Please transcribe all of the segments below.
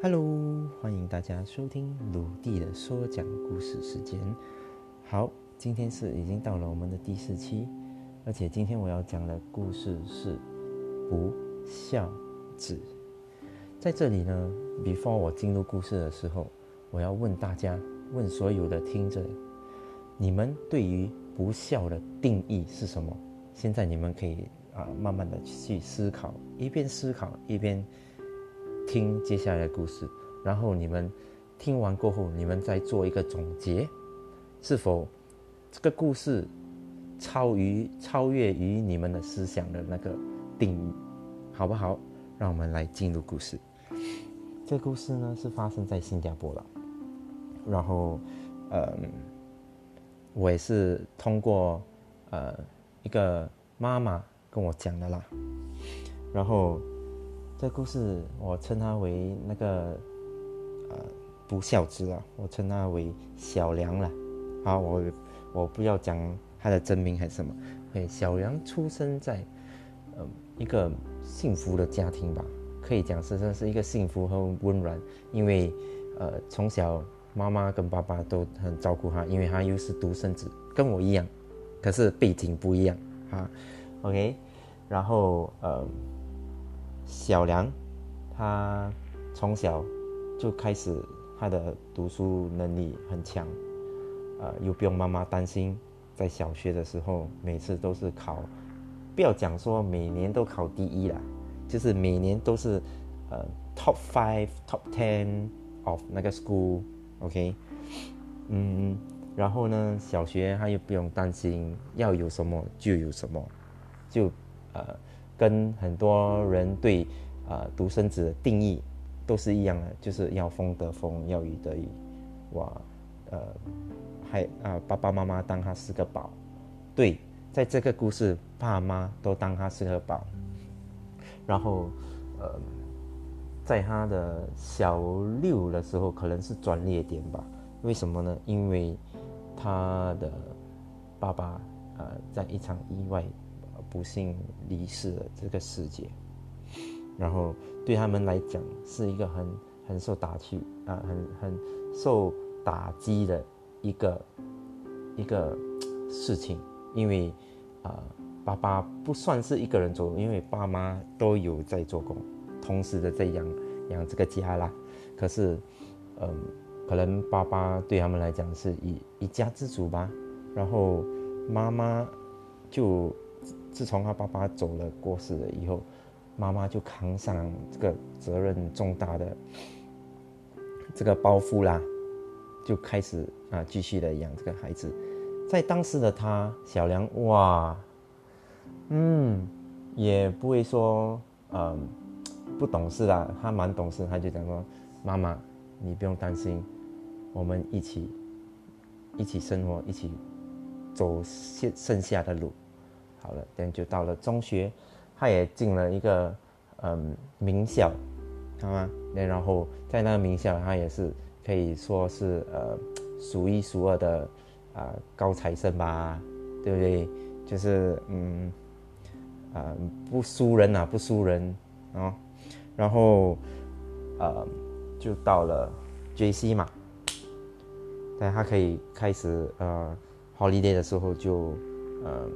Hello，欢迎大家收听鲁地的说讲故事时间。好，今天是已经到了我们的第四期，而且今天我要讲的故事是不孝子。在这里呢，before 我进入故事的时候，我要问大家，问所有的听者，你们对于不孝的定义是什么？现在你们可以啊，慢慢的去思考，一边思考一边。听接下来的故事，然后你们听完过后，你们再做一个总结，是否这个故事超于超越于你们的思想的那个定义，好不好？让我们来进入故事。这个故事呢是发生在新加坡了，然后，呃，我也是通过呃一个妈妈跟我讲的啦，然后。这故事我称他为那个呃不孝子啊，我称他为小梁了。好，我我不要讲他的真名还是什么。哎，小梁出生在呃一个幸福的家庭吧，可以讲是算是一个幸福和温暖，因为呃从小妈妈跟爸爸都很照顾他，因为他又是独生子，跟我一样，可是背景不一样啊。OK，然后呃。小梁，他从小就开始他的读书能力很强，呃，又不用妈妈担心。在小学的时候，每次都是考，不要讲说每年都考第一啦，就是每年都是呃 top five、top ten of 那个 school，OK，嗯，然后呢，小学他又不用担心要有什么就有什么，就呃。跟很多人对啊独生子的定义都是一样的，就是要风得风，要雨得雨，哇，呃，还啊爸爸妈妈当他是个宝，对，在这个故事，爸妈都当他是个宝，然后呃，在他的小六的时候，可能是转捩点吧？为什么呢？因为他的爸爸呃在一场意外。不幸离世了这个世界，然后对他们来讲是一个很很受打击啊，很很受打击的一个一个事情，因为啊，爸爸不算是一个人做，因为爸妈都有在做工，同时的在养养这个家啦。可是，嗯，可能爸爸对他们来讲是一一家之主吧，然后妈妈就。自从他爸爸走了过世了以后，妈妈就扛上这个责任重大的这个包袱啦，就开始啊继续的养这个孩子。在当时的他小梁哇，嗯，也不会说嗯不懂事啦，他蛮懂事，他就讲说妈妈你不用担心，我们一起一起生活，一起走剩剩下的路。好了，等就到了中学，他也进了一个嗯名校，好吗？那然后在那个名校，他也是可以说是呃数一数二的啊高材生吧，对不对？就是嗯啊不输人啊，不输人啊。然后呃就到了 J.C. 嘛，但他可以开始呃 holiday 的时候就呃。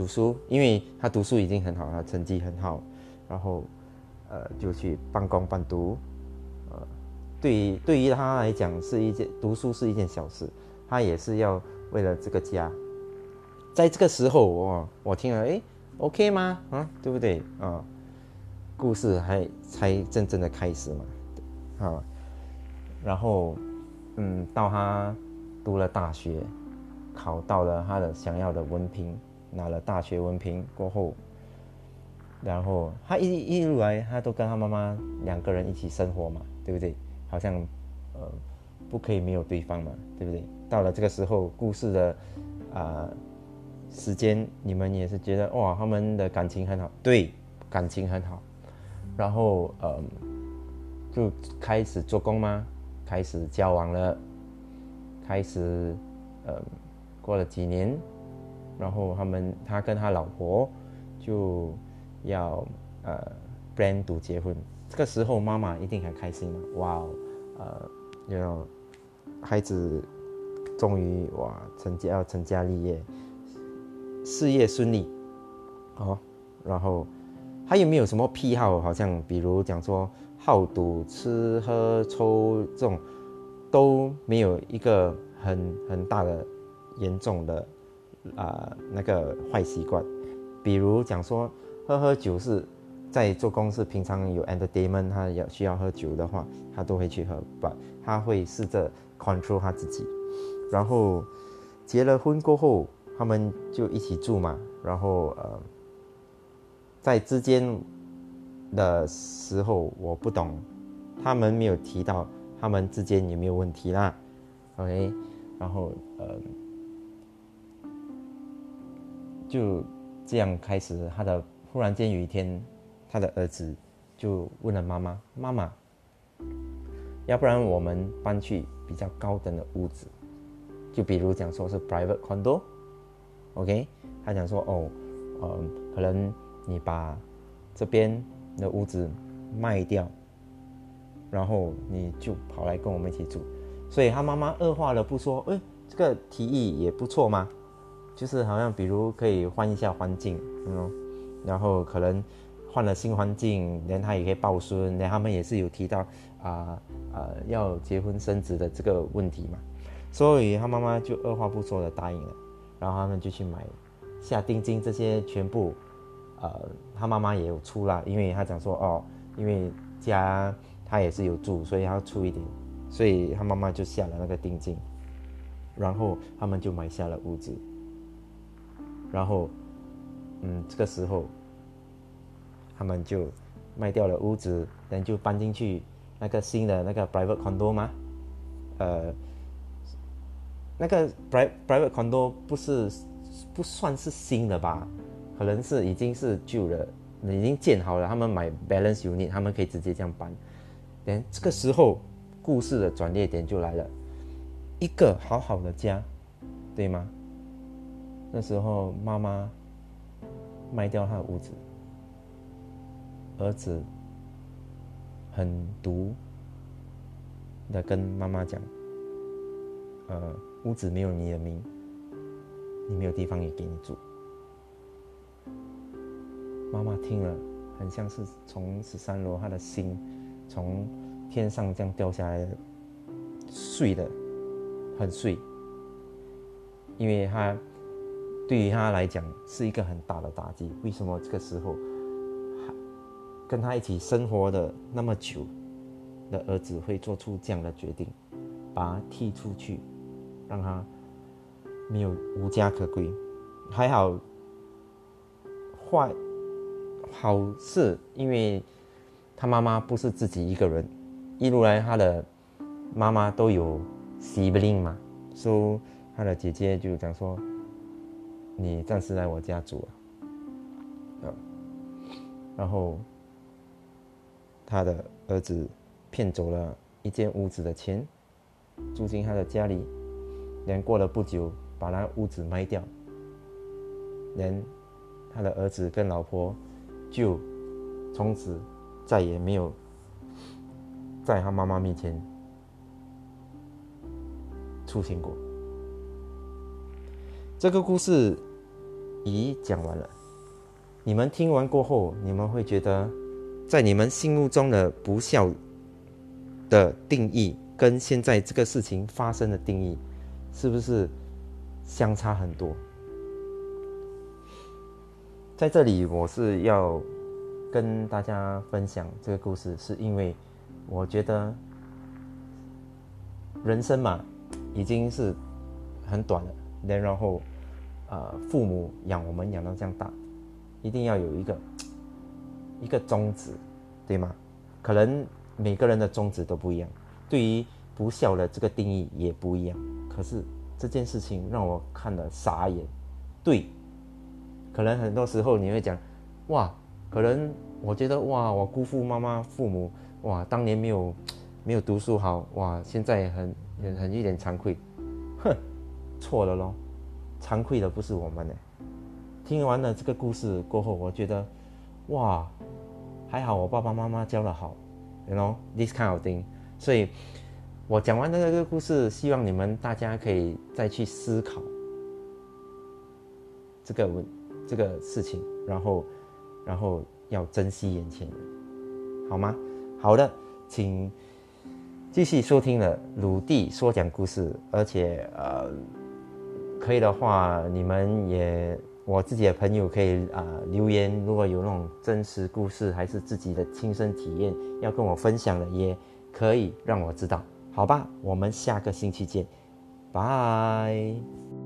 读书，因为他读书已经很好，他成绩很好，然后，呃，就去半工半读，呃，对于对于他来讲是一件读书是一件小事，他也是要为了这个家，在这个时候，我我听了，哎，OK 吗？啊，对不对？啊，故事还才真正的开始嘛，啊，然后，嗯，到他读了大学，考到了他的想要的文凭。拿了大学文凭过后，然后他一一路来，他都跟他妈妈两个人一起生活嘛，对不对？好像呃不可以没有对方嘛，对不对？到了这个时候，故事的啊时间，你们也是觉得哇，他们的感情很好，对，感情很好。然后呃就开始做工吗？开始交往了，开始呃过了几年。然后他们，他跟他老婆就要呃 plan 读结婚，这个时候妈妈一定很开心嘛，哇哦，呃，有孩子终于哇成家要成家立业，事业顺利，哦，然后还有没有什么癖好？好像比如讲说好赌、吃喝抽这种都没有一个很很大的严重的啊那个坏习惯，比如讲说喝喝酒是。在做公司，平常有 entertainment，他要需要喝酒的话，他都会去喝，不，他会试着 control 他自己。然后结了婚过后，他们就一起住嘛。然后呃，在之间的时候，我不懂，他们没有提到他们之间有没有问题啦。OK，然后呃，就这样开始，他的忽然间有一天。他的儿子就问了妈妈：“妈妈，要不然我们搬去比较高等的屋子，就比如讲说是 private condo，OK？他讲说哦，嗯，可能你把这边的屋子卖掉，然后你就跑来跟我们一起住。所以他妈妈二话了不说，哎，这个提议也不错嘛，就是好像比如可以换一下环境，嗯，然后可能。”换了新环境，连他也可以抱孙，连他们也是有提到啊呃要结婚生子的这个问题嘛，所以他妈妈就二话不说的答应了，然后他们就去买下定金这些全部，呃他妈妈也有出啦，因为他讲说哦，因为家他也是有住，所以要出一点，所以他妈妈就下了那个定金，然后他们就买下了屋子，然后嗯这个时候。他们就卖掉了屋子，然后就搬进去那个新的那个 private condo 吗？呃，那个 private private condo 不是不算是新的吧？可能是已经是旧的，已经建好了。他们买 balance unit，他们可以直接这样搬。等这个时候，故事的转捩点就来了，一个好好的家，对吗？那时候妈妈卖掉她的屋子。儿子很毒的跟妈妈讲：“呃，屋子没有你的名，你没有地方也给你住。”妈妈听了，很像是从十三楼，她的心从天上这样掉下来，碎的很碎，因为他对于他来讲是一个很大的打击。为什么这个时候？跟他一起生活的那么久的儿子会做出这样的决定，把他踢出去，让他没有无家可归。还好，坏好事，因为他妈妈不是自己一个人，一路来他的妈妈都有 sibling 嘛，所以他的姐姐就讲说：“你暂时来我家住啊。”然后。他的儿子骗走了一间屋子的钱，住进他的家里，连过了不久，把那屋子卖掉，连他的儿子跟老婆就从此再也没有在他妈妈面前出现过。这个故事咦讲完了，你们听完过后，你们会觉得？在你们心目中的不孝的定义，跟现在这个事情发生的定义，是不是相差很多？在这里，我是要跟大家分享这个故事，是因为我觉得人生嘛，已经是很短了。然后，呃，父母养我们养到这样大，一定要有一个。一个宗旨，对吗？可能每个人的宗旨都不一样，对于不孝的这个定义也不一样。可是这件事情让我看了傻眼。对，可能很多时候你会讲，哇，可能我觉得哇，我辜负妈妈父母，哇，当年没有没有读书好，哇，现在很很很一点惭愧。哼，错了咯，惭愧的不是我们呢。听完了这个故事过后，我觉得。哇，还好我爸爸妈妈教的好，you know this kind of thing。所以，我讲完这个故事，希望你们大家可以再去思考这个问这个事情，然后，然后要珍惜眼前人，好吗？好的，请继续收听了鲁地说讲故事，而且呃，可以的话，你们也我自己的朋友可以啊留言，如果有那种真实故事还是自己的亲身体验要跟我分享的，也可以让我知道，好吧？我们下个星期见，拜。